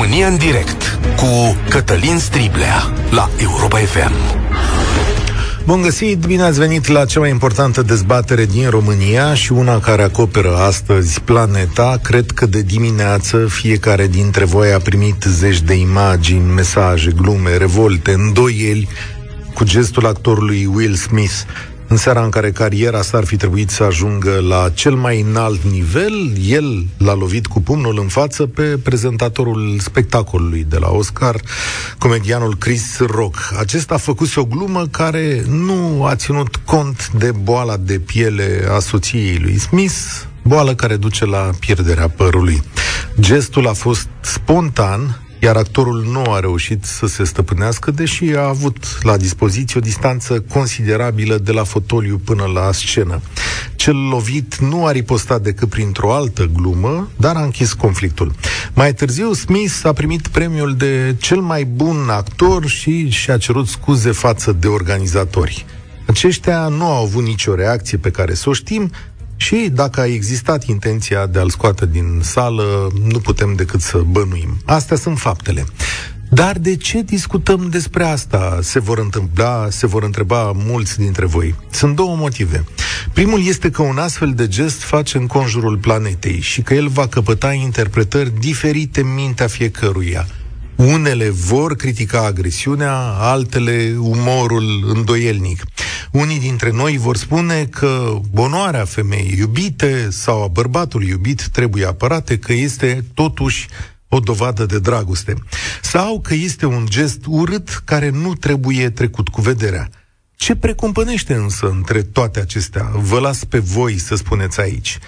România în direct cu Cătălin Striblea la Europa FM. Bun găsit, bine ați venit la cea mai importantă dezbatere din România și una care acoperă astăzi planeta. Cred că de dimineață fiecare dintre voi a primit zeci de imagini, mesaje, glume, revolte, îndoieli cu gestul actorului Will Smith în seara în care cariera s-ar fi trebuit să ajungă la cel mai înalt nivel, el l-a lovit cu pumnul în față pe prezentatorul spectacolului de la Oscar, comedianul Chris Rock. Acesta a făcut o glumă care nu a ținut cont de boala de piele a soției lui Smith, boală care duce la pierderea părului. Gestul a fost spontan, iar actorul nu a reușit să se stăpânească, deși a avut la dispoziție o distanță considerabilă de la fotoliu până la scenă. Cel lovit nu a ripostat decât printr-o altă glumă, dar a închis conflictul. Mai târziu, Smith a primit premiul de cel mai bun actor și și-a cerut scuze față de organizatori. Aceștia nu au avut nicio reacție pe care să o știm, și dacă a existat intenția de a-l scoate din sală, nu putem decât să bănuim. Astea sunt faptele. Dar de ce discutăm despre asta? Se vor întâmpla, se vor întreba mulți dintre voi. Sunt două motive. Primul este că un astfel de gest face în conjurul planetei și că el va căpăta interpretări diferite în mintea fiecăruia. Unele vor critica agresiunea, altele umorul îndoielnic. Unii dintre noi vor spune că onoarea femeii iubite sau a bărbatului iubit trebuie apărate, că este totuși o dovadă de dragoste. Sau că este un gest urât care nu trebuie trecut cu vederea. Ce precumpănește însă între toate acestea? Vă las pe voi să spuneți aici.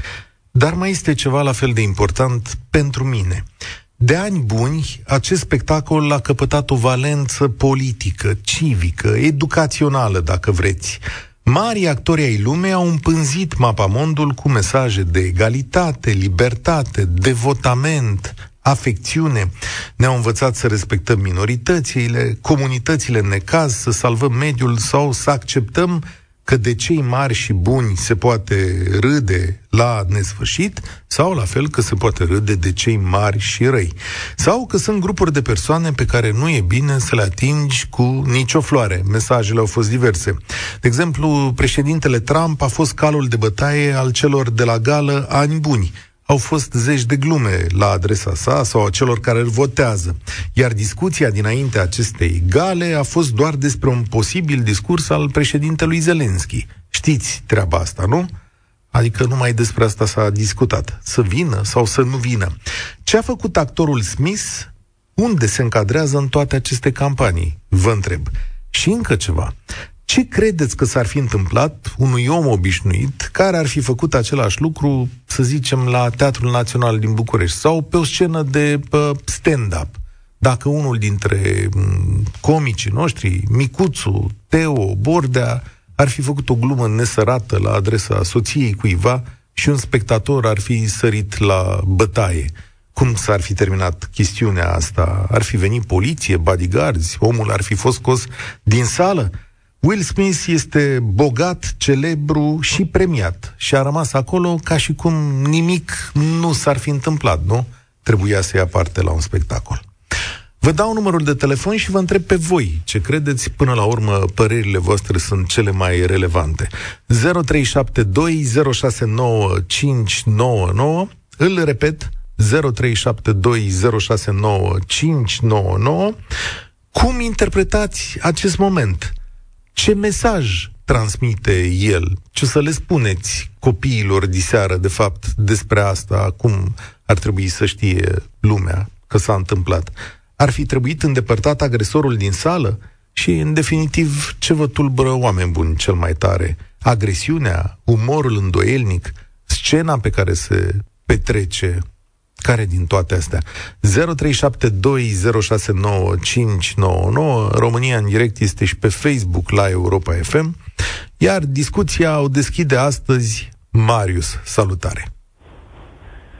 Dar mai este ceva la fel de important pentru mine. De ani buni, acest spectacol a căpătat o valență politică, civică, educațională, dacă vreți. Mari actori ai lumei au împânzit mapamondul cu mesaje de egalitate, libertate, devotament, afecțiune. Ne-au învățat să respectăm minoritățile, comunitățile în necaz, să salvăm mediul sau să acceptăm că de cei mari și buni se poate râde la nesfârșit, sau la fel că se poate râde de cei mari și răi. Sau că sunt grupuri de persoane pe care nu e bine să le atingi cu nicio floare. Mesajele au fost diverse. De exemplu, președintele Trump a fost calul de bătaie al celor de la gală ani buni au fost zeci de glume la adresa sa sau a celor care îl votează. Iar discuția dinainte acestei gale a fost doar despre un posibil discurs al președintelui Zelenski. Știți treaba asta, nu? Adică numai despre asta s-a discutat. Să vină sau să nu vină. Ce a făcut actorul Smith? Unde se încadrează în toate aceste campanii? Vă întreb. Și încă ceva. Ce credeți că s-ar fi întâmplat unui om obișnuit care ar fi făcut același lucru, să zicem, la Teatrul Național din București sau pe o scenă de stand-up? Dacă unul dintre comicii noștri, Micuțu, Teo, Bordea, ar fi făcut o glumă nesărată la adresa soției cuiva și un spectator ar fi sărit la bătaie. Cum s-ar fi terminat chestiunea asta? Ar fi venit poliție, bodyguards, omul ar fi fost scos din sală? Will Smith este bogat, celebru și premiat și a rămas acolo ca și cum nimic nu s-ar fi întâmplat, nu? Trebuia să ia parte la un spectacol. Vă dau numărul de telefon și vă întreb pe voi ce credeți. Până la urmă, părerile voastre sunt cele mai relevante. 0372069599. Îl repet, 0372069599. Cum interpretați acest moment? Ce mesaj transmite el? Ce să le spuneți copiilor diseară, de fapt, despre asta, cum ar trebui să știe lumea că s-a întâmplat? Ar fi trebuit îndepărtat agresorul din sală? Și, în definitiv, ce vă tulbură oameni buni cel mai tare? Agresiunea, umorul îndoielnic, scena pe care se petrece care din toate astea? 0372069599 România în direct este și pe Facebook la Europa FM, iar discuția o deschide astăzi Marius. Salutare!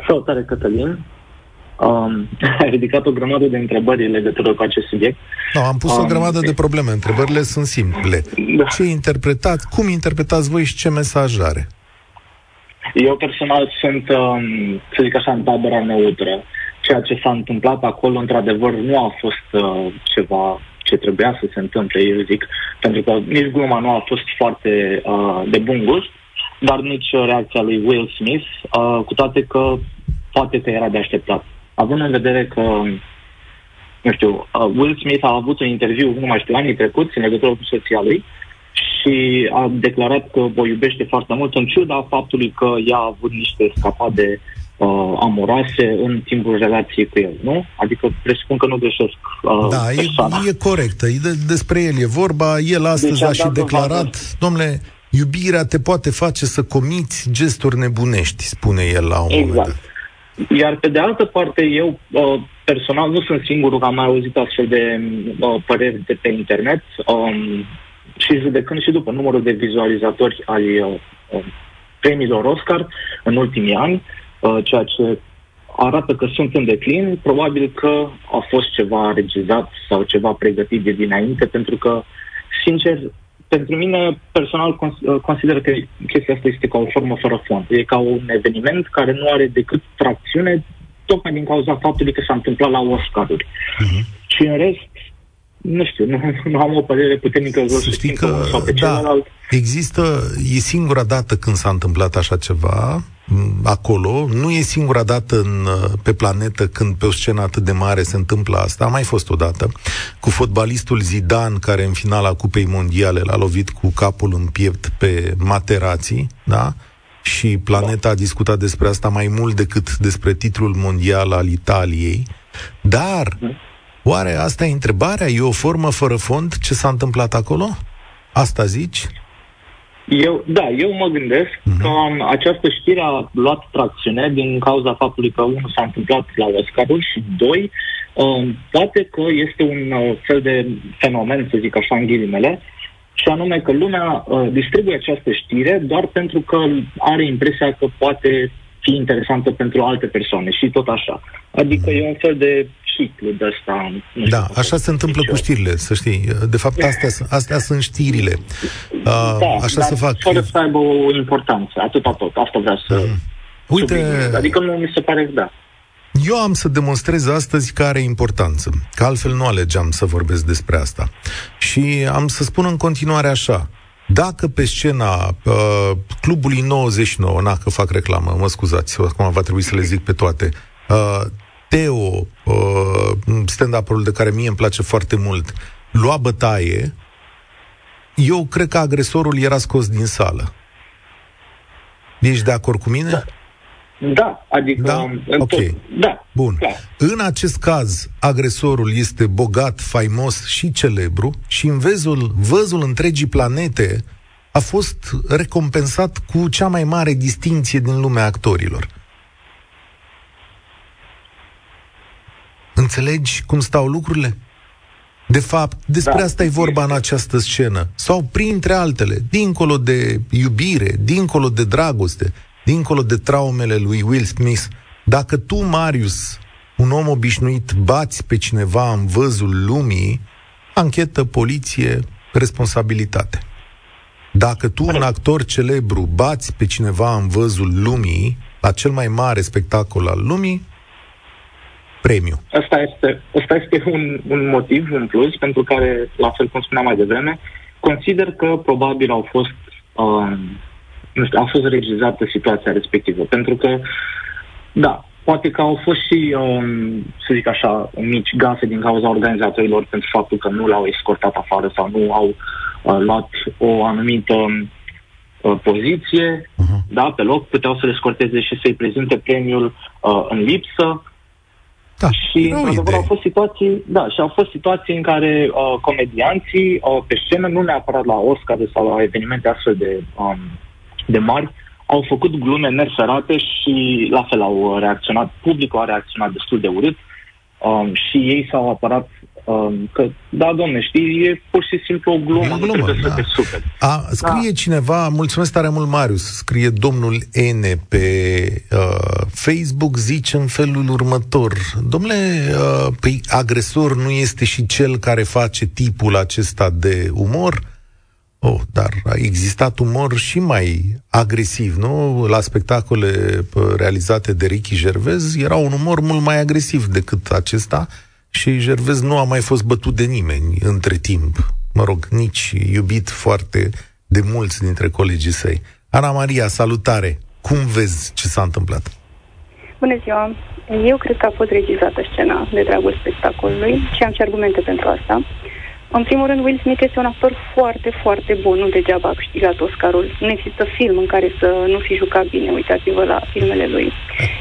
Salutare, Cătălin! Um, ai ridicat o grămadă de întrebări în legătură cu acest subiect. No, am pus um, o grămadă de probleme. Întrebările sunt simple. Da. Ce interpretați, cum interpretați voi și ce mesaj are? Eu personal sunt, um, să zic așa, în tabăra neutră. ceea ce s-a întâmplat acolo, într-adevăr, nu a fost uh, ceva ce trebuia să se întâmple, eu zic, pentru că nici gluma nu a fost foarte uh, de bun gust, dar nici reacția lui Will Smith, uh, cu toate că poate că era de așteptat. Având în vedere că, nu știu, uh, Will Smith a avut un interviu, nu mai știu, anii trecuți, în legătură cu soția lui, și a declarat că o iubește foarte mult, în ciuda faptului că ea a avut niște scapade uh, amoroase în timpul relației cu el, nu? Adică presupun că nu greșesc uh, Da, e, e corectă. E de, despre el e vorba. El astăzi deci a, a și declarat, domnule, iubirea te poate face să comiți gesturi nebunești, spune el la un exact. moment dat. Iar pe de altă parte, eu uh, personal nu sunt singurul că am mai auzit astfel de uh, păreri de pe internet um, și judecând și după numărul de vizualizatori ai uh, uh, premiilor Oscar în ultimii ani, uh, ceea ce arată că sunt în declin, probabil că a fost ceva regizat sau ceva pregătit de dinainte, pentru că, sincer, pentru mine, personal, consider că chestia asta este ca o formă fără fond. E ca un eveniment care nu are decât tracțiune, tocmai din cauza faptului că s-a întâmplat la Oscaruri. Uh-huh. Și în rest, nu știu, nu, nu am o părere puternică să știi că, sau pe da, celălalt. Există, e singura dată când s-a întâmplat așa ceva acolo, nu e singura dată în, pe planetă când pe o scenă atât de mare se întâmplă asta, a mai fost o dată, cu fotbalistul Zidane, care în finala Cupei Mondiale l-a lovit cu capul în piept pe materații, da? Și planeta a discutat despre asta mai mult decât despre titlul mondial al Italiei. Dar mhm. Oare asta e întrebarea? E o formă fără fond ce s-a întâmplat acolo? Asta zici? Eu, da, eu mă gândesc uh-huh. că um, această știre a luat tracțiune din cauza faptului că, unul, s-a întâmplat la Oscarul și, doi, um, poate că este un uh, fel de fenomen, să zic așa, în ghilimele, și anume că lumea uh, distribuie această știre doar pentru că are impresia că poate fi interesantă pentru alte persoane și tot așa. Adică uh-huh. e un fel de ciclu de ăsta. Da, așa se întâmplă cu știrile, să știi. De fapt, astea, astea sunt știrile. Uh, da, așa se fac. Fără să aibă o importanță, atâta tot. Asta vreau să... Mm. Uite... Adică nu mi se pare, da. Eu am să demonstrez astăzi că are importanță, că altfel nu alegeam să vorbesc despre asta. Și am să spun în continuare așa, dacă pe scena uh, clubului 99, na că fac reclamă, mă scuzați, acum va trebui să le zic pe toate, uh, Teo, uh, stand-up-ul de care mie îmi place foarte mult, lua bătaie, eu cred că agresorul era scos din sală. Ești de acord cu mine? Da. Da, adică... Da? Ok. Tot, da, Bun. Clar. În acest caz, agresorul este bogat, faimos și celebru și în văzul, văzul întregii planete a fost recompensat cu cea mai mare distinție din lumea actorilor. Înțelegi cum stau lucrurile? De fapt, despre da. asta e vorba în această scenă. Sau printre altele, dincolo de iubire, dincolo de dragoste, dincolo de traumele lui Will Smith, dacă tu, Marius, un om obișnuit, bați pe cineva în văzul lumii, anchetă, poliție, responsabilitate. Dacă tu, un actor celebru, bați pe cineva în văzul lumii, la cel mai mare spectacol al lumii, premiu. Asta este, asta este un, un motiv în plus pentru care, la fel cum spuneam mai devreme, consider că probabil au fost, uh, nu știu, a fost regizată situația respectivă. Pentru că, da, poate că au fost și, um, să zic așa, mici gafe din cauza organizatorilor pentru faptul că nu l-au escortat afară sau nu au uh, luat o anumită uh, poziție, uh-huh. da, pe loc, puteau să le scorteze și să-i prezinte premiul uh, în lipsă. Da, și, într-adevăr, au fost situații, da, și au fost situații în care uh, comedianții uh, pe scenă, nu neapărat la Oscar sau la evenimente astfel de, um, de mari, au făcut glume neserate și la fel au reacționat, publicul a reacționat destul de urât. Um, și ei s-au apărat um, că, da, domne, știi, e pur și simplu o glumă, glumă nu trebuie da. să te super. A, scrie da. cineva, mulțumesc tare mult, Marius, scrie domnul N pe uh, Facebook, zice în felul următor, domnule, uh, păi agresor nu este și cel care face tipul acesta de umor? Oh, dar a existat umor și mai agresiv, nu? La spectacole realizate de Ricky Gervais era un umor mult mai agresiv decât acesta și Gervais nu a mai fost bătut de nimeni între timp. Mă rog, nici iubit foarte de mulți dintre colegii săi. Ana Maria, salutare! Cum vezi ce s-a întâmplat? Bună ziua! Eu cred că a fost regizată scena de dragul spectacolului și am și argumente pentru asta. În primul rând, Will Smith este un actor foarte, foarte bun, nu degeaba a câștigat Oscarul. Nu există film în care să nu fi jucat bine, uitați-vă la filmele lui.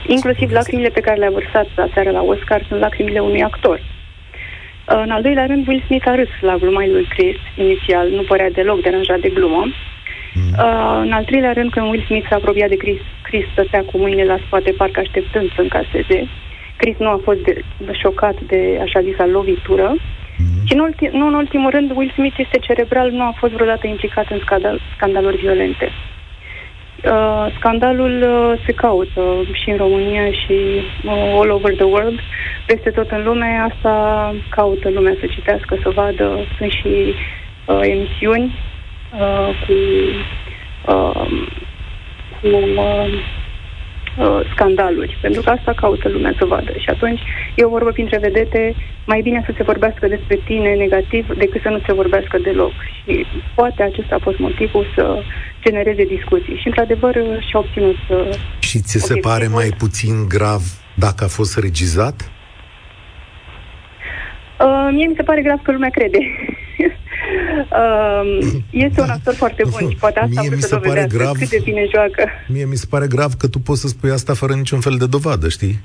Inclusiv lacrimile pe care le-a vărsat la seara la Oscar sunt lacrimile unui actor. În al doilea rând, Will Smith a râs la gluma lui Chris, inițial, nu părea deloc deranjat de glumă. Mm. Uh, în al treilea rând, când Will Smith s-a apropiat de Chris, Chris stătea cu mâinile la spate, parcă așteptând să încaseze. Chris nu a fost de, șocat de așa zisa lovitură. Mm. Și în ulti, nu în ultimul rând, Will Smith este cerebral, nu a fost vreodată implicat în scandal, scandaluri violente. Uh, scandalul uh, se caută și în România și uh, all over the world, peste tot în lume. Asta caută lumea să citească, să vadă. Sunt și uh, emisiuni uh, cu, uh, cu uh, uh, scandaluri, pentru că asta caută lumea să vadă. Și atunci eu vorbă printre vedete, mai bine să se vorbească despre tine negativ decât să nu se vorbească deloc. Și poate acesta a fost motivul să genereze discuții. Și într-adevăr și-a obținut... Uh, și ți se pare mai puțin grav dacă a fost regizat? Uh, mie mi se pare grav că lumea crede. uh, este un actor foarte bun și poate asta Mie mi se pare grav, cât de bine joacă. Mie mi se pare grav că tu poți să spui asta fără niciun fel de dovadă, știi?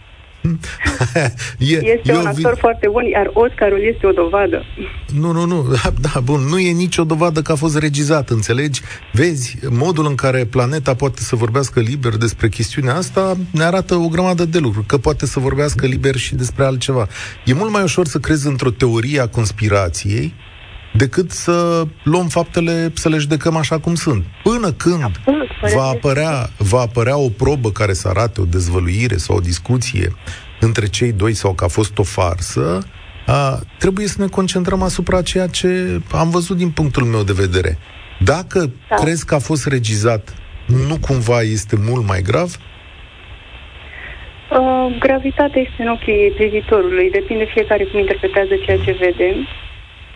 e, este un actor vi... foarte bun, iar Oscarul este o dovadă. Nu, nu, nu, da, da, bun, nu e nicio dovadă că a fost regizat, înțelegi? Vezi, modul în care planeta poate să vorbească liber despre chestiunea asta ne arată o grămadă de lucruri, că poate să vorbească liber și despre altceva. E mult mai ușor să crezi într-o teorie a conspirației decât să luăm faptele, să le judecăm așa cum sunt. Până când va apărea, va apărea o probă care să arate o dezvăluire sau o discuție între cei doi sau că a fost o farsă, a, trebuie să ne concentrăm asupra ceea ce am văzut din punctul meu de vedere. Dacă da. crezi că a fost regizat, nu cumva este mult mai grav? Uh, gravitatea este în ochii privitorului, depinde fiecare cum interpretează ceea ce vede.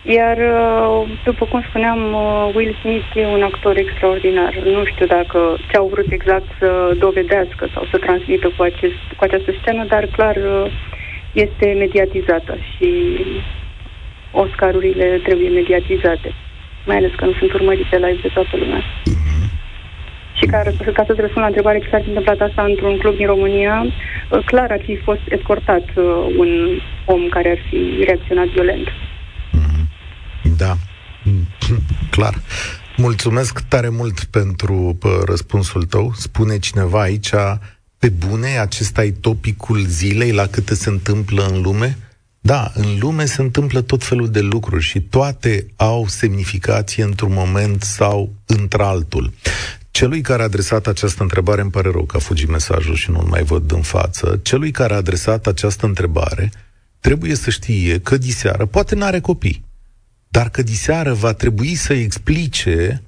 Iar, uh, după cum spuneam, uh, Will Smith e un actor extraordinar. Nu știu dacă ce-au vrut exact să dovedească sau să transmită cu, acest, cu această scenă, dar clar uh, este mediatizată și Oscarurile trebuie mediatizate, mai ales că nu sunt urmărite live de toată lumea. Și ca, ca să-ți răspund la întrebare, ce s-ar fi întâmplat asta într-un club din România, clar ar fi fost escortat un om care ar fi reacționat violent. Clar. Mulțumesc tare mult pentru pă, răspunsul tău. Spune cineva aici, pe bune, acesta e topicul zilei la câte se întâmplă în lume? Da, în lume se întâmplă tot felul de lucruri și toate au semnificație într-un moment sau într-altul. Celui care a adresat această întrebare, îmi pare rău că a fugit mesajul și nu-l mai văd în față, celui care a adresat această întrebare trebuie să știe că diseară, poate n-are copii, dar că diseară va trebui să explice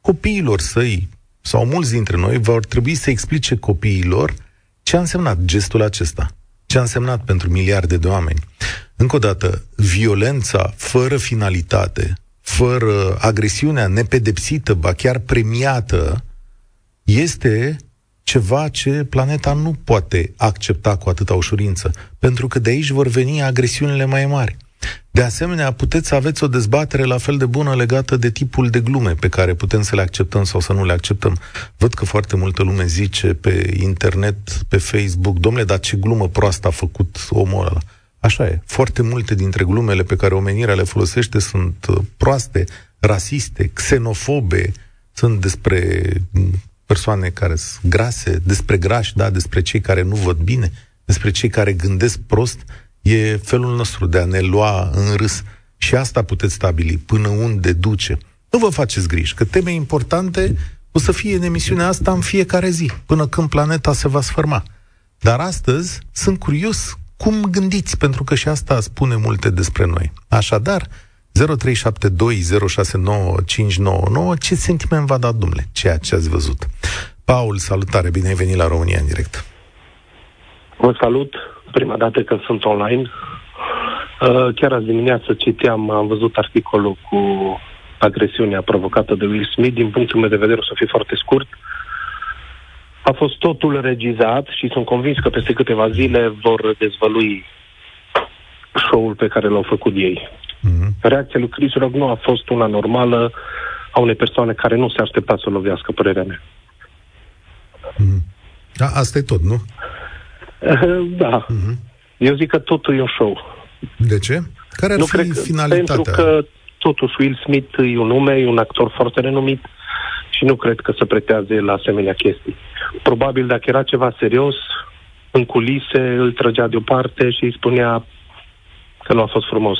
copiilor săi, sau mulți dintre noi, vor trebui să explice copiilor ce a însemnat gestul acesta, ce a însemnat pentru miliarde de oameni. Încă o dată, violența fără finalitate, fără agresiunea nepedepsită, ba chiar premiată, este ceva ce planeta nu poate accepta cu atâta ușurință, pentru că de aici vor veni agresiunile mai mari. De asemenea, puteți să aveți o dezbatere la fel de bună legată de tipul de glume pe care putem să le acceptăm sau să nu le acceptăm. Văd că foarte multă lume zice pe internet, pe Facebook, domnule, dar ce glumă proastă a făcut omul ăla. Așa e. Foarte multe dintre glumele pe care omenirea le folosește sunt uh, proaste, rasiste, xenofobe, sunt despre persoane care sunt grase, despre grași, da, despre cei care nu văd bine, despre cei care gândesc prost, E felul nostru de a ne lua în râs. Și asta puteți stabili până unde duce. Nu vă faceți griji, că teme importante o să fie în emisiunea asta în fiecare zi, până când planeta se va sfârma. Dar astăzi sunt curios cum gândiți, pentru că și asta spune multe despre noi. Așadar, Ce sentiment v-a dat, dumle, ceea ce ați văzut? Paul, salutare, bine ai venit la România în direct. Vă salut, prima dată când sunt online. Uh, chiar azi dimineață citeam, am văzut articolul cu agresiunea provocată de Will Smith. Din punctul meu de vedere, o să fie foarte scurt. A fost totul regizat și sunt convins că peste câteva zile vor dezvălui show-ul pe care l-au făcut ei. Mm-hmm. Reacția lui Chris Rock nu a fost una normală a unei persoane care nu se aștepta să lovească, părerea mea. Mm-hmm. A, asta e tot, nu? Da. Mm-hmm. Eu zic că totul e un show. De ce? Care ar nu fi cred că, finalitatea? Pentru că totuși Will Smith e un nume, e un actor foarte renumit și nu cred că se pretează la asemenea chestii. Probabil dacă era ceva serios, în culise îl trăgea deoparte și îi spunea că nu a fost frumos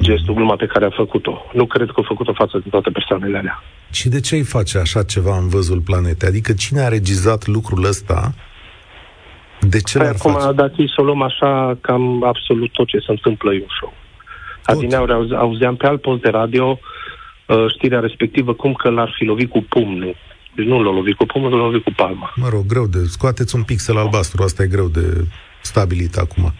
gestul, gluma pe care a făcut-o. Nu cred că a făcut-o față de toate persoanele alea. Și de ce îi face așa ceva în văzul planetei? Adică cine a regizat lucrul ăsta? De ce păi l-ar acum, face? dacă să o luăm așa, cam absolut tot ce se întâmplă e un show. Adineauri auzeam pe alt post de radio uh, știrea respectivă cum că l-ar fi lovit cu pumnul. Deci nu l-a lovit cu pumnul, l-a lovit cu palma. Mă rog, greu de... Scoateți un pixel albastru, asta e greu de stabilit acum.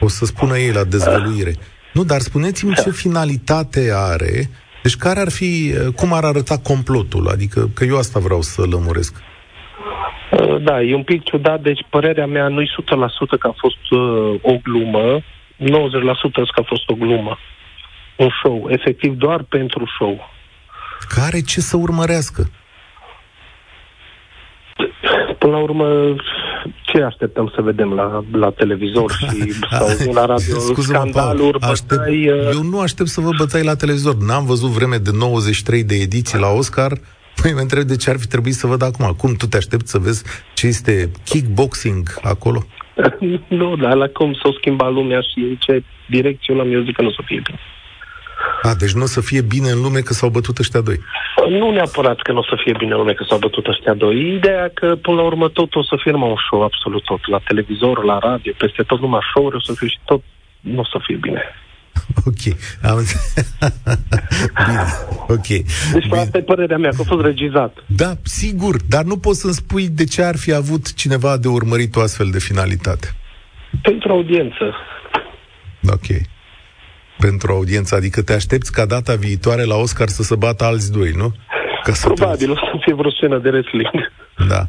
O să spună ei la dezvăluire. Nu, dar spuneți-mi ce finalitate are, deci care ar fi, cum ar arăta complotul? Adică, că eu asta vreau să lămuresc. Uh, da, e un pic ciudat, deci părerea mea nu-i 100% că a fost uh, o glumă, 90% că a fost o glumă. Un show, efectiv doar pentru show. Care ce să urmărească? Până la urmă, ce așteptăm să vedem la, la televizor și sau la radio? Scandaluri, aștept, bătăi, uh... Eu nu aștept să vă bătai la televizor. N-am văzut vreme de 93 de ediții la Oscar. Păi mă întreb de ce ar fi trebuit să văd acum. Cum tu te aștepți să vezi ce este kickboxing acolo? nu, dar la cum s-o schimba lumea și în ce direcție am eu zic că nu o să fie bine. A, deci nu o să fie bine în lume că s-au bătut ăștia doi. Nu neapărat că nu o să fie bine în lume că s-au bătut ăștia doi. Ideea că, până la urmă, tot o să fie numai un show, absolut tot. La televizor, la radio, peste tot numai show o să fie și tot nu o să fie bine. Ok, am Bine, ok. Deci Bine. asta e părerea mea, că a fost regizat. Da, sigur, dar nu poți să-mi spui de ce ar fi avut cineva de urmărit o astfel de finalitate. Pentru audiență. Ok pentru audiență? Adică te aștepți ca data viitoare la Oscar să se bată alți doi, nu? Ca să Probabil, te... o să fie vreo scenă de wrestling. Da.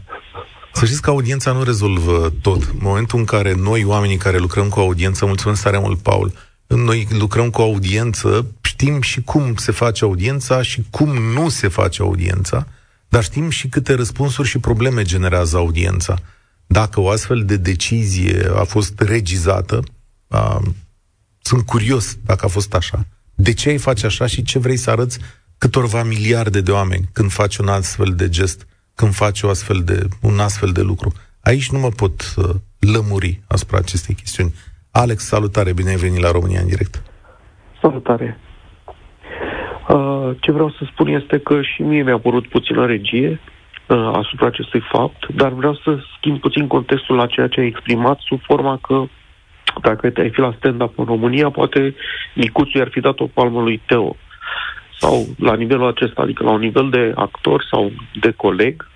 Să știți că audiența nu rezolvă tot. În momentul în care noi, oamenii care lucrăm cu audiență, mulțumesc tare mult, Paul, noi lucrăm cu audiență, știm și cum se face audiența și cum nu se face audiența, dar știm și câte răspunsuri și probleme generează audiența. Dacă o astfel de decizie a fost regizată, sunt curios dacă a fost așa. De ce ai face așa și ce vrei să arăți câtorva miliarde de oameni când faci un astfel de gest, când faci o astfel de, un astfel de lucru? Aici nu mă pot uh, lămuri asupra acestei chestiuni. Alex, salutare, bine ai venit la România în direct. Salutare. Uh, ce vreau să spun este că și mie mi-a părut puțină regie uh, asupra acestui fapt, dar vreau să schimb puțin contextul la ceea ce ai exprimat sub forma că dacă te-ai fi la stand-up în România, poate Nicuțu i-ar fi dat o palmă lui Teo. Sau la nivelul acesta, adică la un nivel de actor sau de coleg,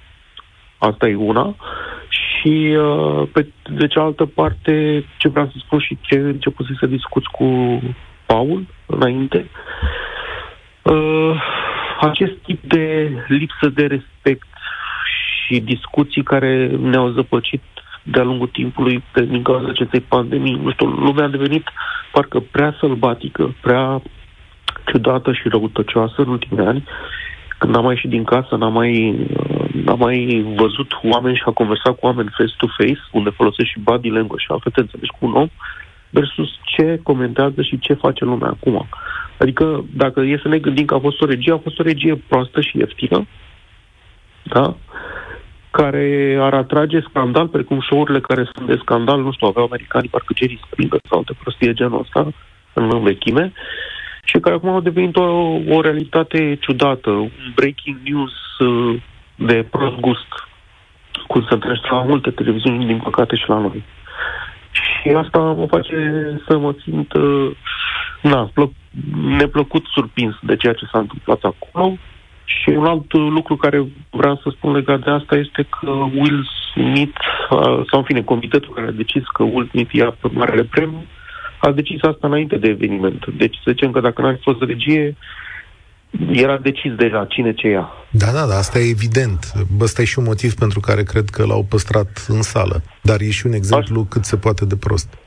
asta e una. Și uh, pe de cealaltă parte, ce vreau să spun și ce început să discuți cu Paul înainte, uh, acest tip de lipsă de respect și discuții care ne-au zăpăcit de-a lungul timpului din cauza acestei pandemii. Nu știu, lumea a devenit parcă prea sălbatică, prea ciudată și răutăcioasă în ultimii ani. Când n-am mai ieșit din casă, n-am mai, n-am mai văzut oameni și a conversat cu oameni face-to-face, unde folosesc și body language și altfel te înțelegi cu un om, versus ce comentează și ce face lumea acum. Adică, dacă e să ne gândim că a fost o regie, a fost o regie proastă și ieftină, da? care ar atrage scandal, precum show-urile care sunt de scandal, nu știu, aveau americanii, parcă Jerry Springer sau alte prostie genul ăsta, în vechime, și care acum au devenit o, o realitate ciudată, un breaking news uh, de prost gust, cum se întâlnește la multe televiziuni, din păcate, și la noi. Și asta mă face să mă simt, uh, na, plă, neplăcut surprins de ceea ce s-a întâmplat acolo. Și un alt lucru care vreau să spun legat de asta este că Will Smith, sau în fine, comitetul care a decis că Will Smith ia marele premiu, a decis asta înainte de eveniment. Deci să zicem că dacă n-ar fi fost regie, era decis deja cine ce ia. Da, da, da, asta e evident. Ăsta e și un motiv pentru care cred că l-au păstrat în sală. Dar e și un exemplu Aș... cât se poate de prost.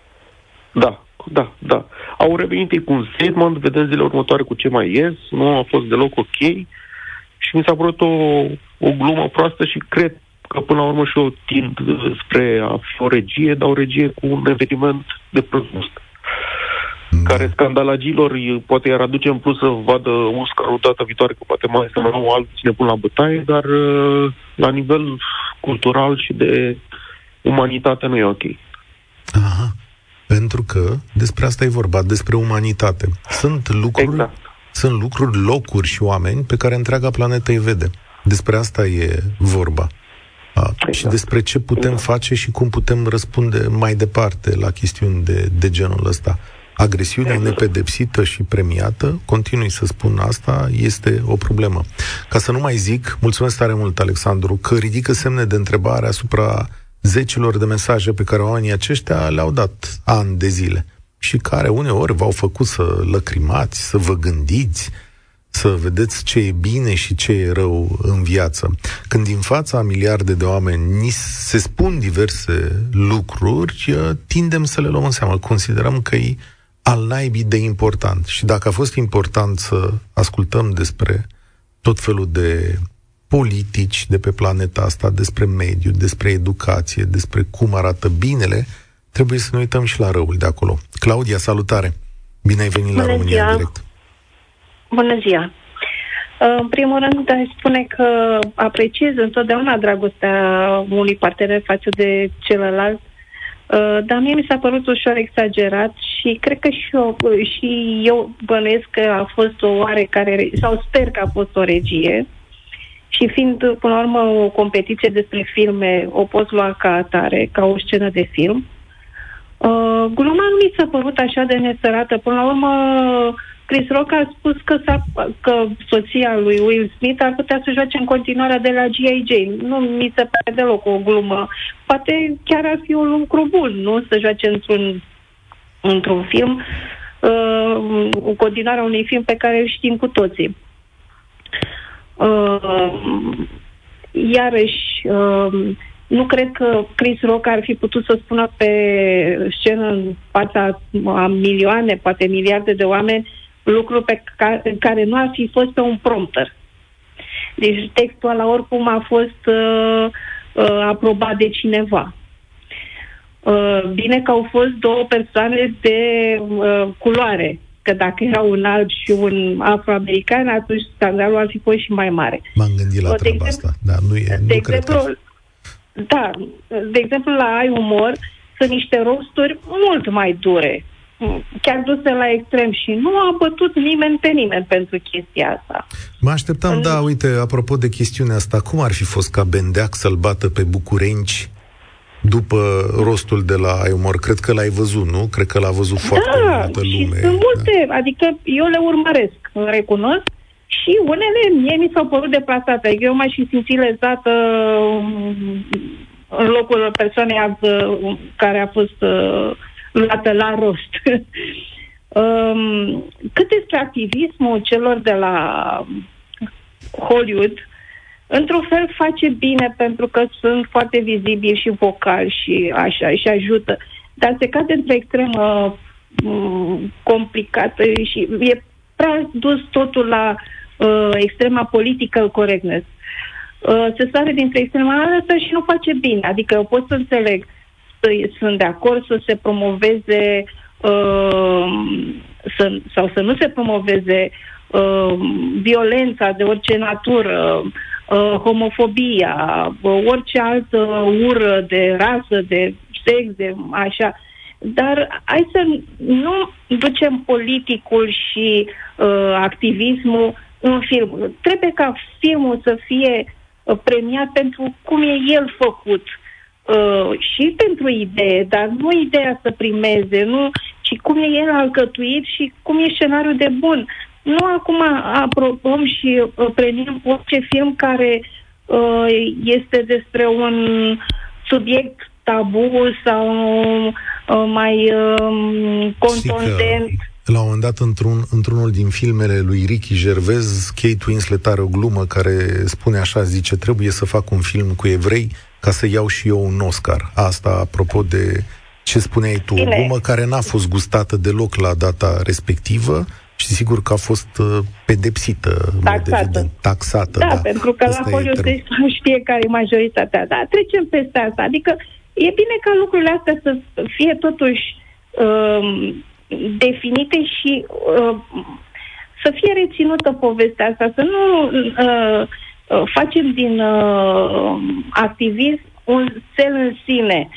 Da, da, da. Au revenit ei cu un statement, vedem zilele următoare cu ce mai ies, nu a fost deloc ok și mi s-a părut o, o glumă proastă și cred că până la urmă și eu tind spre a fi o regie, dar o regie cu un eveniment de prost da. Care scandalagilor poate i-ar aduce în plus să vadă Oscarul data viitoare, că poate mai să nu alții ne pun la bătaie, dar uh, la nivel cultural și de umanitate nu e ok. Aha. Pentru că despre asta e vorba, despre umanitate. Sunt lucruri, exact. sunt lucruri, locuri și oameni pe care întreaga planetă îi vede. Despre asta e vorba. A, exact. Și despre ce putem exact. face și cum putem răspunde mai departe la chestiuni de, de genul ăsta. Agresiunea exact. nepedepsită și premiată, continui să spun asta, este o problemă. Ca să nu mai zic, mulțumesc tare mult, Alexandru, că ridică semne de întrebare asupra zecilor de mesaje pe care oamenii aceștia le-au dat ani de zile și care uneori v-au făcut să lăcrimați, să vă gândiți, să vedeți ce e bine și ce e rău în viață. Când din fața a miliarde de oameni ni se spun diverse lucruri, tindem să le luăm în seamă. Considerăm că e al naibii de important. Și dacă a fost important să ascultăm despre tot felul de politici de pe planeta asta, despre mediu, despre educație, despre cum arată binele, trebuie să ne uităm și la răul de acolo. Claudia, salutare! Bine ai venit Bună la România ziua. în direct! Bună ziua! În primul rând, aș spune că apreciez întotdeauna dragostea unui partener față de celălalt, uh, dar mie mi s-a părut ușor exagerat și cred că și eu, și eu bănuiesc că a fost o oarecare, sau sper că a fost o regie, și fiind, până la urmă, o competiție despre filme, o poți lua ca atare, ca o scenă de film. Uh, gluma nu mi s-a părut așa de nesărată. Până la urmă, Chris Rock a spus că, s-a, că soția lui Will Smith ar putea să joace în continuare de la G.I. Jane. Nu mi se pare deloc o glumă. Poate chiar ar fi un lucru bun, nu? Să joace într-un, într-un film, uh, în continuarea unui film pe care îl știm cu toții. Uh, iarăși, uh, nu cred că Chris Rock ar fi putut să spună pe scenă în fața a milioane, poate miliarde de oameni, lucruri pe care, care nu ar fi fost pe un prompter. Deci textul la oricum a fost uh, uh, aprobat de cineva. Uh, bine că au fost două persoane de uh, culoare că dacă era un alb și un afroamerican, atunci scandalul ar fi fost și mai mare. M-am gândit la de treaba exemplu, asta, dar nu e, de nu exemplu, cred că... Da, de exemplu, la Ai Umor sunt niște rosturi mult mai dure, chiar duse la extrem și nu a bătut nimeni pe nimeni pentru chestia asta. Mă așteptam, în... da, uite, apropo de chestiunea asta, cum ar fi fost ca Bendeac să-l bată pe bucurenci după rostul de la Aiumor. Cred că l-ai văzut, nu? Cred că l-a văzut foarte da, multă lume. sunt multe, da. adică eu le urmăresc, recunosc, și unele mie mi s-au părut deplasate. Adică eu m-aș fi simțit lezată um, în locul persoanei uh, care a fost uh, luată la rost. um, cât despre activismul celor de la Hollywood, într-un fel face bine pentru că sunt foarte vizibili și vocali și așa, și ajută. Dar se cade într-o extremă mm, complicată și e prea dus totul la uh, extrema politică correctness. Uh, se sare dintre extrema asta și nu face bine. Adică eu pot să înțeleg, sunt de acord să se promoveze uh, să, sau să nu se promoveze uh, violența de orice natură, uh, homofobia, uh, orice altă ură de rasă, de sex, de așa. Dar hai să nu ducem politicul și uh, activismul în film. Trebuie ca filmul să fie uh, premiat pentru cum e el făcut. Uh, și pentru idee, dar nu ideea să primeze, nu și cum e el alcătuit și cum e scenariul de bun. Nu acum aprobăm și uh, premiem orice film care uh, este despre un subiect tabu sau uh, mai uh, contundent. La un moment dat, într-un, într-unul din filmele lui Ricky Gervais, Kate Winslet are o glumă care spune așa, zice, trebuie să fac un film cu evrei ca să iau și eu un Oscar. Asta apropo de ce spuneai tu, Bine. o glumă care n-a fost gustată deloc la data respectivă și sigur că a fost uh, pedepsită, taxată. Evident, taxată da, da, pentru că Asta la Hollywood se știe care e majoritatea. Da, trecem peste asta. Adică e bine ca lucrurile astea să fie totuși uh, definite și uh, să fie reținută povestea asta, să nu uh, uh, facem din uh, activism un cel în sine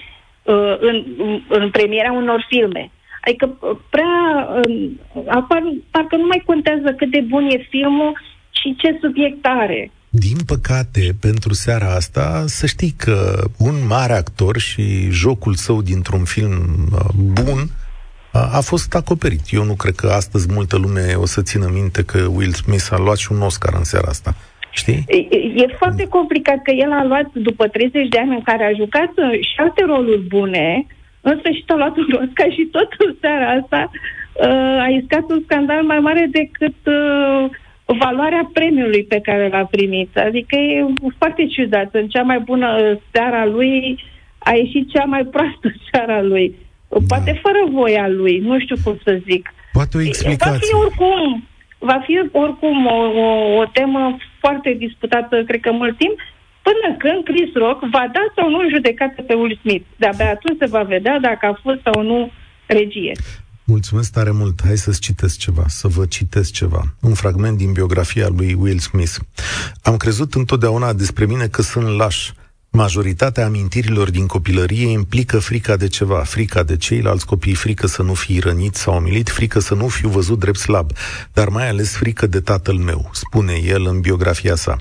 uh, în, în premiera unor filme. Adică uh, prea, uh, apar, parcă nu mai contează cât de bun e filmul și ce subiect are. Din păcate, pentru seara asta, să știi că un mare actor și jocul său dintr-un film uh, bun a fost acoperit. Eu nu cred că astăzi multă lume o să țină minte că Will Smith a luat și un Oscar în seara asta. Știi? E, e foarte complicat că el a luat, după 30 de ani în care a jucat și alte roluri bune, în sfârșit a luat un Oscar și tot în seara asta uh, a iscat un scandal mai mare decât uh, valoarea premiului pe care l-a primit. Adică e foarte ciudat. În cea mai bună seara lui a ieșit cea mai proastă seara lui. Da. Poate fără voia lui, nu știu cum să zic. Poate o explicație. Va fi oricum, va fi oricum o, o, o temă foarte disputată, cred că mult timp, până când Chris Rock va da sau nu judecată pe Will Smith. De-abia atunci se va vedea dacă a fost sau nu regie. Mulțumesc tare mult. Hai să-ți citesc ceva, să vă citesc ceva. Un fragment din biografia lui Will Smith. Am crezut întotdeauna despre mine că sunt laș, Majoritatea amintirilor din copilărie implică frica de ceva, frica de ceilalți copii, frică să nu fii rănit sau umilit, frică să nu fiu văzut drept slab, dar mai ales frică de tatăl meu, spune el în biografia sa.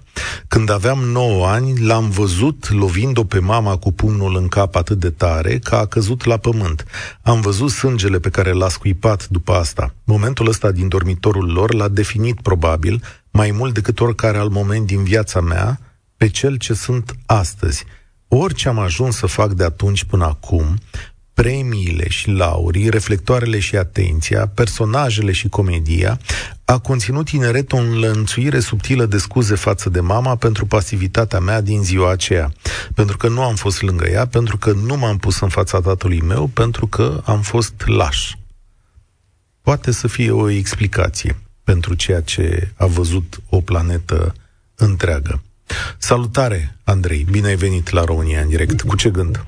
Când aveam 9 ani, l-am văzut lovind-o pe mama cu pumnul în cap atât de tare că a căzut la pământ. Am văzut sângele pe care l-a scuipat după asta. Momentul ăsta din dormitorul lor l-a definit probabil mai mult decât oricare alt moment din viața mea, pe cel ce sunt astăzi. Orice am ajuns să fac de atunci până acum, premiile și laurii, reflectoarele și atenția, personajele și comedia, a conținut ineret o înlănțuire subtilă de scuze față de mama pentru pasivitatea mea din ziua aceea. Pentru că nu am fost lângă ea, pentru că nu m-am pus în fața tatălui meu, pentru că am fost laș. Poate să fie o explicație pentru ceea ce a văzut o planetă întreagă. Salutare, Andrei, bine ai venit la România în direct. Cu ce gând?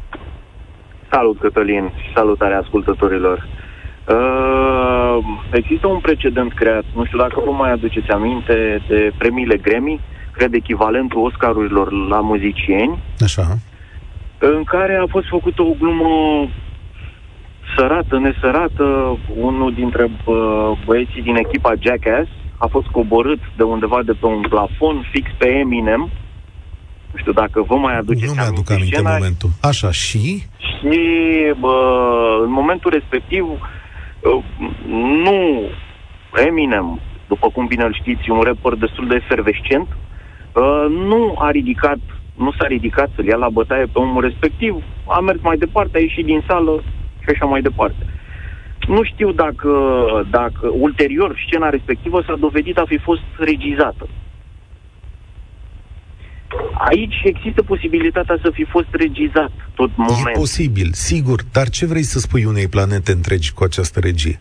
Salut, Cătălin, și salutare ascultătorilor. Uh, există un precedent creat, nu știu dacă vă mai aduceți aminte, de premiile Grammy, cred echivalentul Oscarurilor la muzicieni, Așa. în care a fost făcută o glumă sărată, nesărată, unul dintre bă, băieții din echipa Jackass a fost coborât de undeva de pe un plafon fix pe Eminem. Nu știu dacă vă mai aduceți Nu mi-aduc aminte în momentul. Așa, și? Și bă, în momentul respectiv nu Eminem, după cum bine îl știți, un rapper destul de efervescent, nu a ridicat nu s-a ridicat să-l ia la bătaie pe omul respectiv, a mers mai departe, a ieșit din sală și așa mai departe. Nu știu dacă, dacă ulterior scena respectivă s-a dovedit a fi fost regizată. Aici există posibilitatea să fi fost regizat tot momentul. E posibil, sigur, dar ce vrei să spui unei planete întregi cu această regie?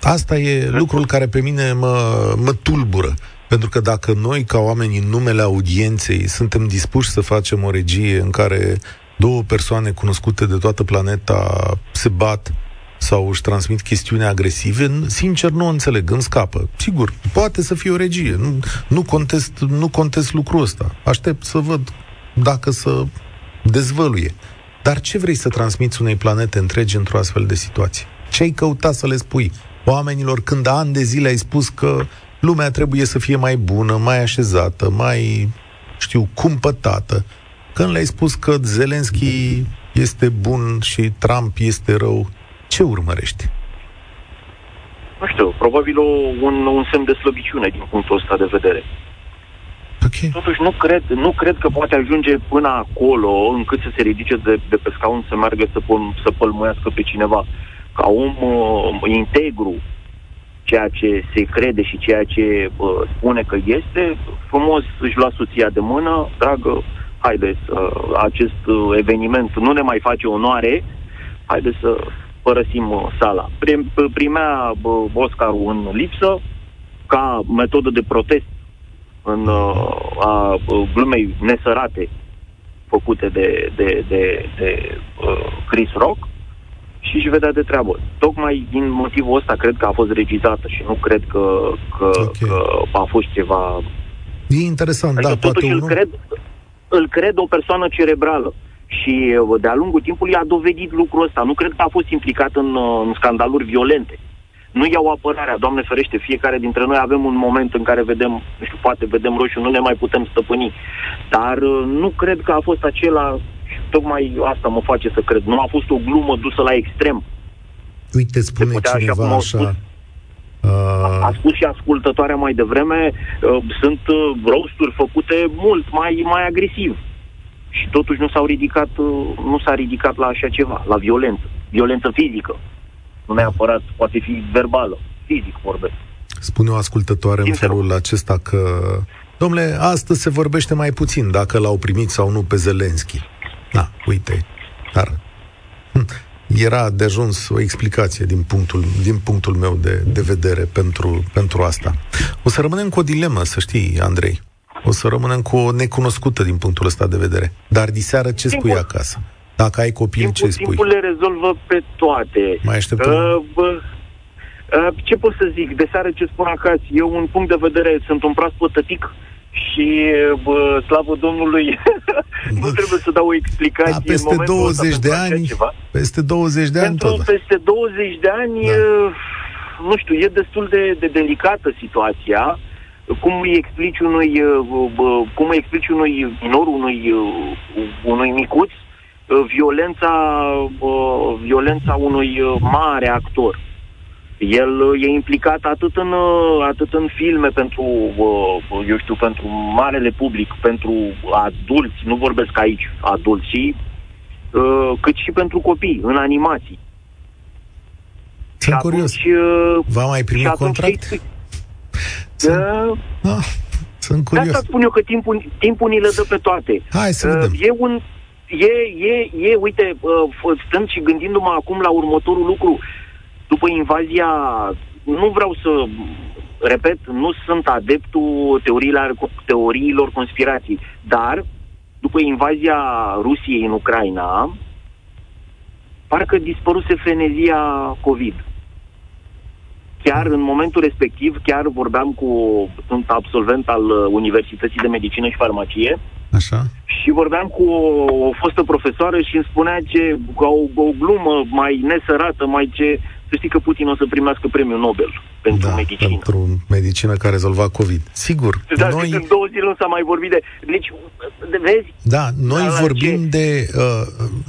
Asta e lucrul care pe mine mă, mă tulbură. Pentru că dacă noi, ca oameni, în numele audienței, suntem dispuși să facem o regie în care două persoane cunoscute de toată planeta se bat sau își transmit chestiuni agresive, sincer nu o înțeleg, îmi scapă. Sigur, poate să fie o regie, nu, nu, contest, nu contest lucrul ăsta. Aștept să văd dacă să dezvăluie. Dar ce vrei să transmiți unei planete întregi într-o astfel de situație? Ce ai căutat să le spui oamenilor când ani de zile ai spus că lumea trebuie să fie mai bună, mai așezată, mai, știu, cumpătată, când le-ai spus că Zelenski este bun și Trump este rău, ce urmărești? Nu știu, probabil o, un, un semn de slăbiciune din punctul ăsta de vedere. Okay. Totuși nu cred, nu cred că poate ajunge până acolo încât să se ridice de, de pe scaun să meargă să, păl, să pălmuiască pe cineva. Ca om uh, integru, ceea ce se crede și ceea ce uh, spune că este, frumos își lua soția de mână, dragă, haideți, uh, acest uh, eveniment nu ne mai face onoare, haideți să părăsim uh, sala. Prim, primea uh, Oscarul în lipsă, ca metodă de protest în uh, a uh, glumei nesărate făcute de, de, de, de uh, Chris Rock și își vedea de treabă. Tocmai din motivul ăsta cred că a fost regizată și nu cred că, că, okay. că a fost ceva... E interesant, adică da, poate îl, cred, îl cred o persoană cerebrală și uh, de-a lungul timpului a dovedit lucrul ăsta. Nu cred că a fost implicat în, uh, în scandaluri violente nu iau apărarea, Doamne ferește, fiecare dintre noi avem un moment în care vedem, nu știu, poate vedem roșu, nu ne mai putem stăpâni. Dar uh, nu cred că a fost acela, și tocmai asta mă face să cred, nu a fost o glumă dusă la extrem. Uite, spune putea, cineva așa... așa spus, uh... A spus și ascultătoarea mai devreme, uh, sunt uh, roasturi făcute mult mai, mai agresiv. Și totuși nu s-au ridicat, uh, nu s-a ridicat la așa ceva, la violență, violență fizică nu neapărat, poate fi verbală, fizic vorbesc. Spune o ascultătoare în felul acesta că, domnule, astăzi se vorbește mai puțin dacă l-au primit sau nu pe Zelenski. Da, uite, dar hm, era de ajuns o explicație din punctul, din punctul meu de, de vedere pentru, pentru asta. O să rămânem cu o dilemă, să știi, Andrei. O să rămânem cu o necunoscută din punctul ăsta de vedere. Dar diseară ce spui acasă? Dacă ai copil, timpul, ce spui? Timpul le rezolvă pe toate. Mai așteptăm? Uh, bă, uh, ce pot să zic? De seară ce spun acasă, eu un punct de vedere, sunt un proaspăt tătic și, bă, slavă Domnului, nu trebuie să dau o explicație da, peste în 20 de ani, ceva. peste 20 de ani tot. Peste 20 de ani, da. nu știu, e destul de, de delicată situația. Cum îi explici unui, cum îi explici unui minor, unui, unui micuț, Uh, violența, uh, violența unui uh, mare actor. El e implicat atât în, atât în filme pentru, eu știu, pentru marele public, pentru adulți, nu vorbesc aici adulți, cât și pentru copii, în animații. Sunt și curios. Atunci, Va mai primi contract? Sunt, uh, da, sunt curios. De asta spun eu că timpul, timpul ni le dă pe toate. Hai să vedem. E un, e, e, e, uite, stând și gândindu-mă acum la următorul lucru, după invazia, nu vreau să, repet, nu sunt adeptul teoriilor, teoriilor conspirației, dar după invazia Rusiei în Ucraina, parcă dispăruse frenezia COVID. Chiar în momentul respectiv, chiar vorbeam cu, sunt absolvent al Universității de Medicină și Farmacie, Așa. Și vorbeam cu o, o fostă profesoară și îmi spunea ce, ca o, o glumă mai nesărată, mai ce, să știi că Putin o să primească premiul Nobel pentru da, medicină. pentru medicină care rezolva COVID. Sigur. Da, noi... în două zile nu s-a mai vorbit de... Deci, de, vezi? Da, noi da, vorbim ce? de...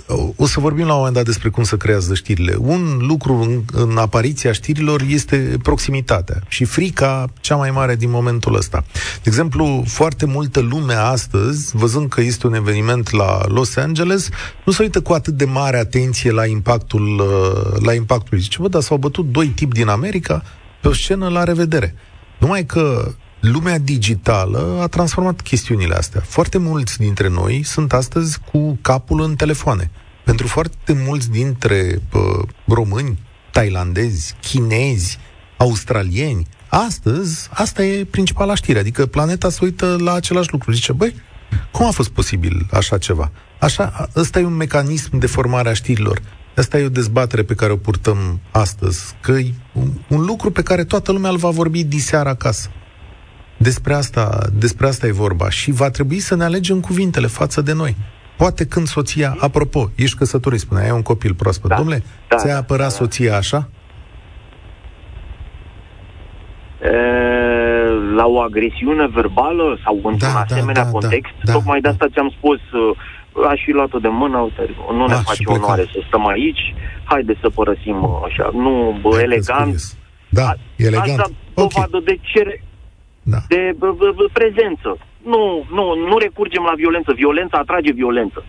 Uh, o să vorbim la un moment dat despre cum să creează știrile. Un lucru în, în apariția știrilor este proximitatea și frica cea mai mare din momentul ăsta. De exemplu, foarte multă lume astăzi, văzând că este un eveniment la Los Angeles, nu se uită cu atât de mare atenție la impactul, uh, la impactul. Zice, bă, dar s-au bătut doi tipi din America, pe o scenă la revedere. Numai că lumea digitală a transformat chestiunile astea. Foarte mulți dintre noi sunt astăzi cu capul în telefoane. Pentru foarte mulți dintre pă, români, tailandezi, chinezi, australieni, astăzi asta e principala știre. Adică planeta se uită la același lucru. Zice, băi, cum a fost posibil așa ceva? Așa, ăsta e un mecanism de formare a știrilor. Asta e o dezbatere pe care o purtăm astăzi, că e un, un lucru pe care toată lumea îl va vorbi diseară acasă. Despre asta, despre asta e vorba și va trebui să ne alegem cuvintele față de noi. Poate când soția, apropo, ești căsătorit, spune, ai un copil proaspăt. Da, Domnule, da, ți-ai apărat da, da. soția așa? E, la o o agresiune verbală sau într-un Da, da, asemenea da, context. da, da, Tocmai de da. asta ți-am spus, uh, aș fi luat-o de mână, uite, nu ne Ah, și face pleca. onoare să stăm aici, haide să părăsim uh, așa, nu bă, Hai că-s elegant. curios. Da, elegant. Asta Ok, dovadă de cere, da. de b- b- b- prezență. Nu, nu, nu recurgem la violență. Violența atrage violență.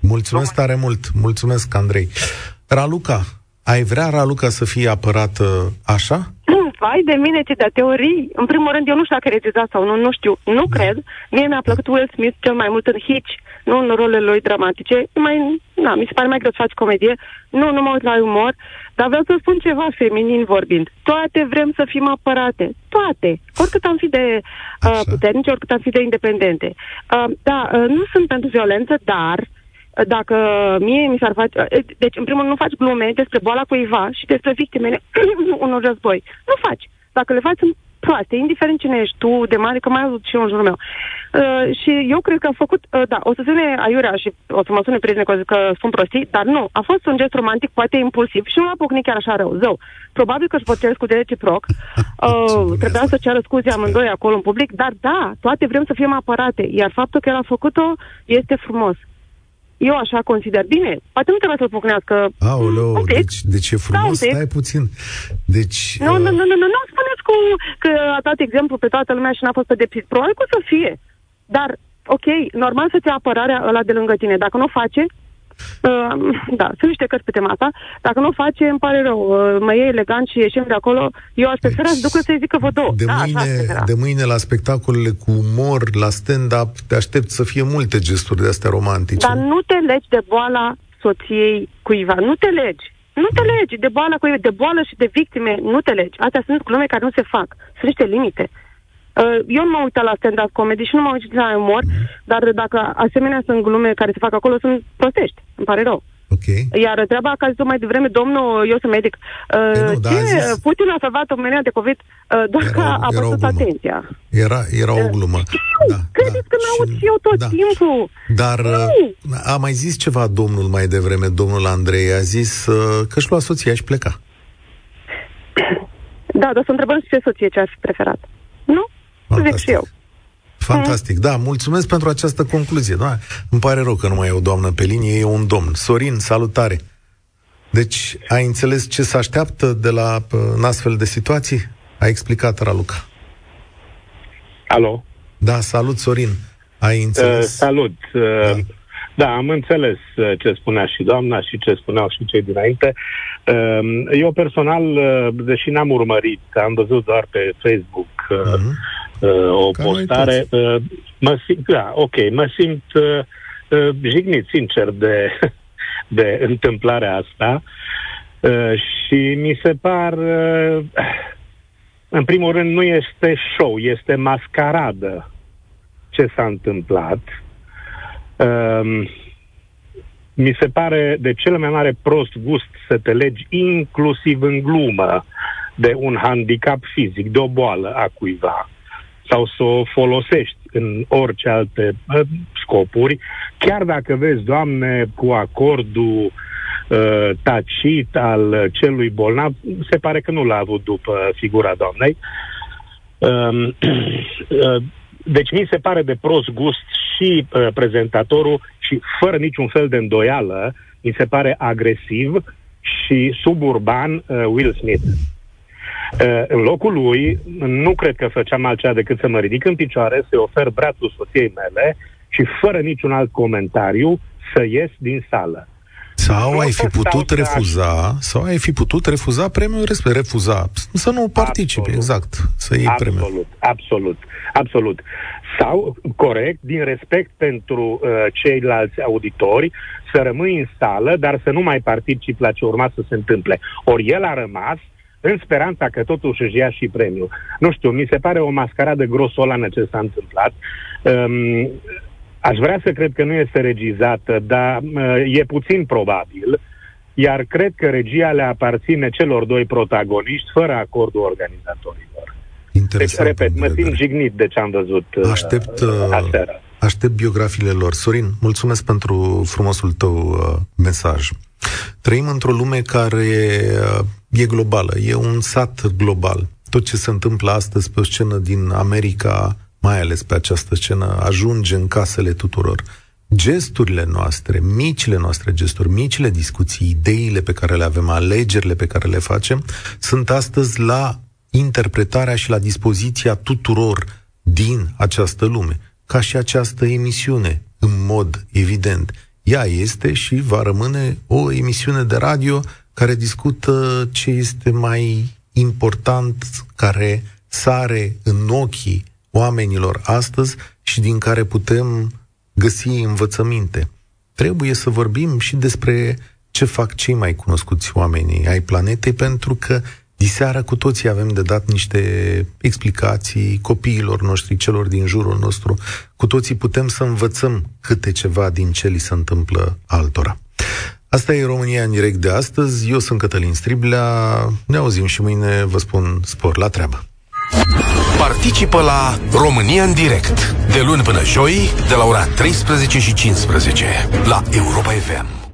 Mulțumesc tare mult. Mulțumesc, Andrei. Raluca, ai vrea Raluca să fie apărată așa? Vai de mine ce de teorii. În primul rând, eu nu știu dacă e regizat sau nu, nu știu. Nu cred. Mie mi-a plăcut Will Smith cel mai mult în Hitch, nu în rolele lui dramatice. E Mai, na, mi se pare mai greu să faci comedie. Nu, nu mă uit la umor. Dar vreau să spun ceva feminin vorbind. Toate vrem să fim apărate. Toate. Oricât am fi de uh, Așa. puternice, oricât am fi de independente. Uh, da, uh, nu sunt pentru violență, dar uh, dacă mie mi s-ar face... uh, Deci, în primul rând, nu faci glume despre boala cuiva și despre victimele unor război. Nu faci. Dacă le faci, sunt proaste, indiferent cine ești tu, de mare, că mai auzit și eu în jurul meu. Uh, și eu cred că a făcut, uh, da, o să sune aiurea și o să mă sune prietene că, că spun prostii, dar nu, a fost un gest romantic, poate impulsiv și nu l-a pocnit chiar așa rău, zău. Probabil că își pot cere scuze reciproc, uh, bune trebuia asta. să ceară scuze amândoi acolo în public, dar da, toate vrem să fim apărate, iar faptul că el a făcut-o este frumos. Eu așa consider. Bine, poate nu trebuie să-l pocnească Aoleu, un pic. deci, deci e frumos, Da, un pic. stai puțin. Deci, Nu, uh, nu, nu, nu, nu, nu spuneți cu, că a dat exemplu pe toată lumea și n-a fost pedepsit. Probabil că o să fie. Dar, ok, normal să-ți ia apărarea ăla de lângă tine. Dacă nu o face, uh, da, sunt niște cărți pe tema asta. Dacă nu o face, îmi pare rău. Uh, mă iei elegant și ieșim de acolo. Eu aș prefera să ducă să-i zică vă două. de, da, așa aș mâine, prefera. de mâine la spectacolele cu umor, la stand-up, te aștept să fie multe gesturi de astea romantice. Dar nu te legi de boala soției cuiva. Nu te legi. Nu te legi de boala cuiva, de boală și de victime. Nu te legi. Astea sunt glume care nu se fac. Sunt niște limite. Uh, Eu nu mă uit la stand-up comedy și nu mă uit la umor, dar dacă asemenea sunt glume care se fac acolo, sunt prostești. Îmi pare rău. Ok. Iar treaba că a zis mai devreme, domnul, eu sunt medic, uh, Păi nu, dar ce, a zis- Putin a salvat omenirea de COVID uh, doar Era că o- a era o păstrat glumă. atenția. Era, era o glumă. Știu, Da, credeți că mi-aud și eu tot da. timpul. Dar Nu. uh, a mai zis ceva domnul mai devreme, domnul Andrei, a zis uh, că își lua soția și pleca. Da, dar să întrebăm și ce soție ce ar fi preferat. Nu? Zic Fantastic. și eu. Fantastic, da, mulțumesc pentru această concluzie. Da, îmi pare rău că nu mai e o doamnă pe linie, e un domn. Sorin, salutare! Deci, ai înțeles ce se așteaptă de la uh, în astfel de situații? A explicat Raluca. Alo? Da, salut, Sorin. Ai Uh, înțeles? salut. Uh, da, am înțeles uh, ce spunea și doamna și ce spuneau și cei dinainte. Uh, eu personal, uh, deși n-am urmărit, am văzut doar pe Facebook uh, Mhm. Uh, o Ca noi postare, uh, mă simt, da, ok, mă simt uh, uh, jignit, sincer, de, de întâmplarea asta. Uh, și mi se par, uh, în primul rând, nu este show, este mascaradă ce s-a întâmplat. Um, mi se pare de cel mai mare prost gust să te legi inclusiv în glumă de un handicap fizic, de o boală a cuiva sau să o folosești în orice alte uh, scopuri, chiar dacă vezi, Doamne, cu acordul uh, tacit al celui bolnav, se pare că nu l-a avut după figura Doamnei. Um, uh, deci mi se pare de prost gust și uh, prezentatorul și fără niciun fel de îndoială, mi se pare agresiv și suburban uh, Will Smith. Uh, în locul lui, nu cred că făceam altceva decât să mă ridic în picioare, să-i ofer brațul soției mele și fără niciun alt comentariu să ies din sală. Sau nu ai o fi să putut stau să refuza, sau ai fi putut refuza premiul respect, refuza, să nu participi, Absolut. exact, să iei premiul. Absolut, absolut, absolut. Sau, corect, din respect pentru uh, ceilalți auditori, să rămâi în sală, dar să nu mai participi la ce urma să se întâmple. Ori el a rămas în speranța că totuși își ia și premiul. Nu știu, mi se pare o mascaradă grosolană ce s-a întâmplat. Um, aș vrea să cred că nu este regizată, dar uh, e puțin probabil, iar cred că regia le aparține celor doi protagoniști fără acordul organizatorilor. Deci, Interesant. repet, punct mă de simt vedere. jignit de ce am văzut uh, Aștept, uh, aseară. Aștept biografiile lor. Sorin, mulțumesc pentru frumosul tău uh, mesaj. Trăim într-o lume care uh, e globală, e un sat global. tot ce se întâmplă astăzi pe o scenă din America, mai ales pe această scenă, ajunge în casele tuturor. Gesturile noastre, micile noastre gesturi, micile discuții, ideile pe care le avem, alegerile pe care le facem, sunt astăzi la interpretarea și la dispoziția tuturor din această lume, ca și această emisiune, în mod evident. Ea este și va rămâne o emisiune de radio care discută ce este mai important, care sare în ochii oamenilor astăzi și din care putem găsi învățăminte. Trebuie să vorbim și despre ce fac cei mai cunoscuți oameni ai planetei, pentru că diseară cu toții avem de dat niște explicații copiilor noștri, celor din jurul nostru. Cu toții putem să învățăm câte ceva din ce li se întâmplă altora. Asta e România în direct de astăzi. Eu sunt Cătălin Striblea. Ne auzim și mâine. Vă spun spor la treabă. Participă la România în direct de luni până joi de la ora 13 și 15 la Europa FM.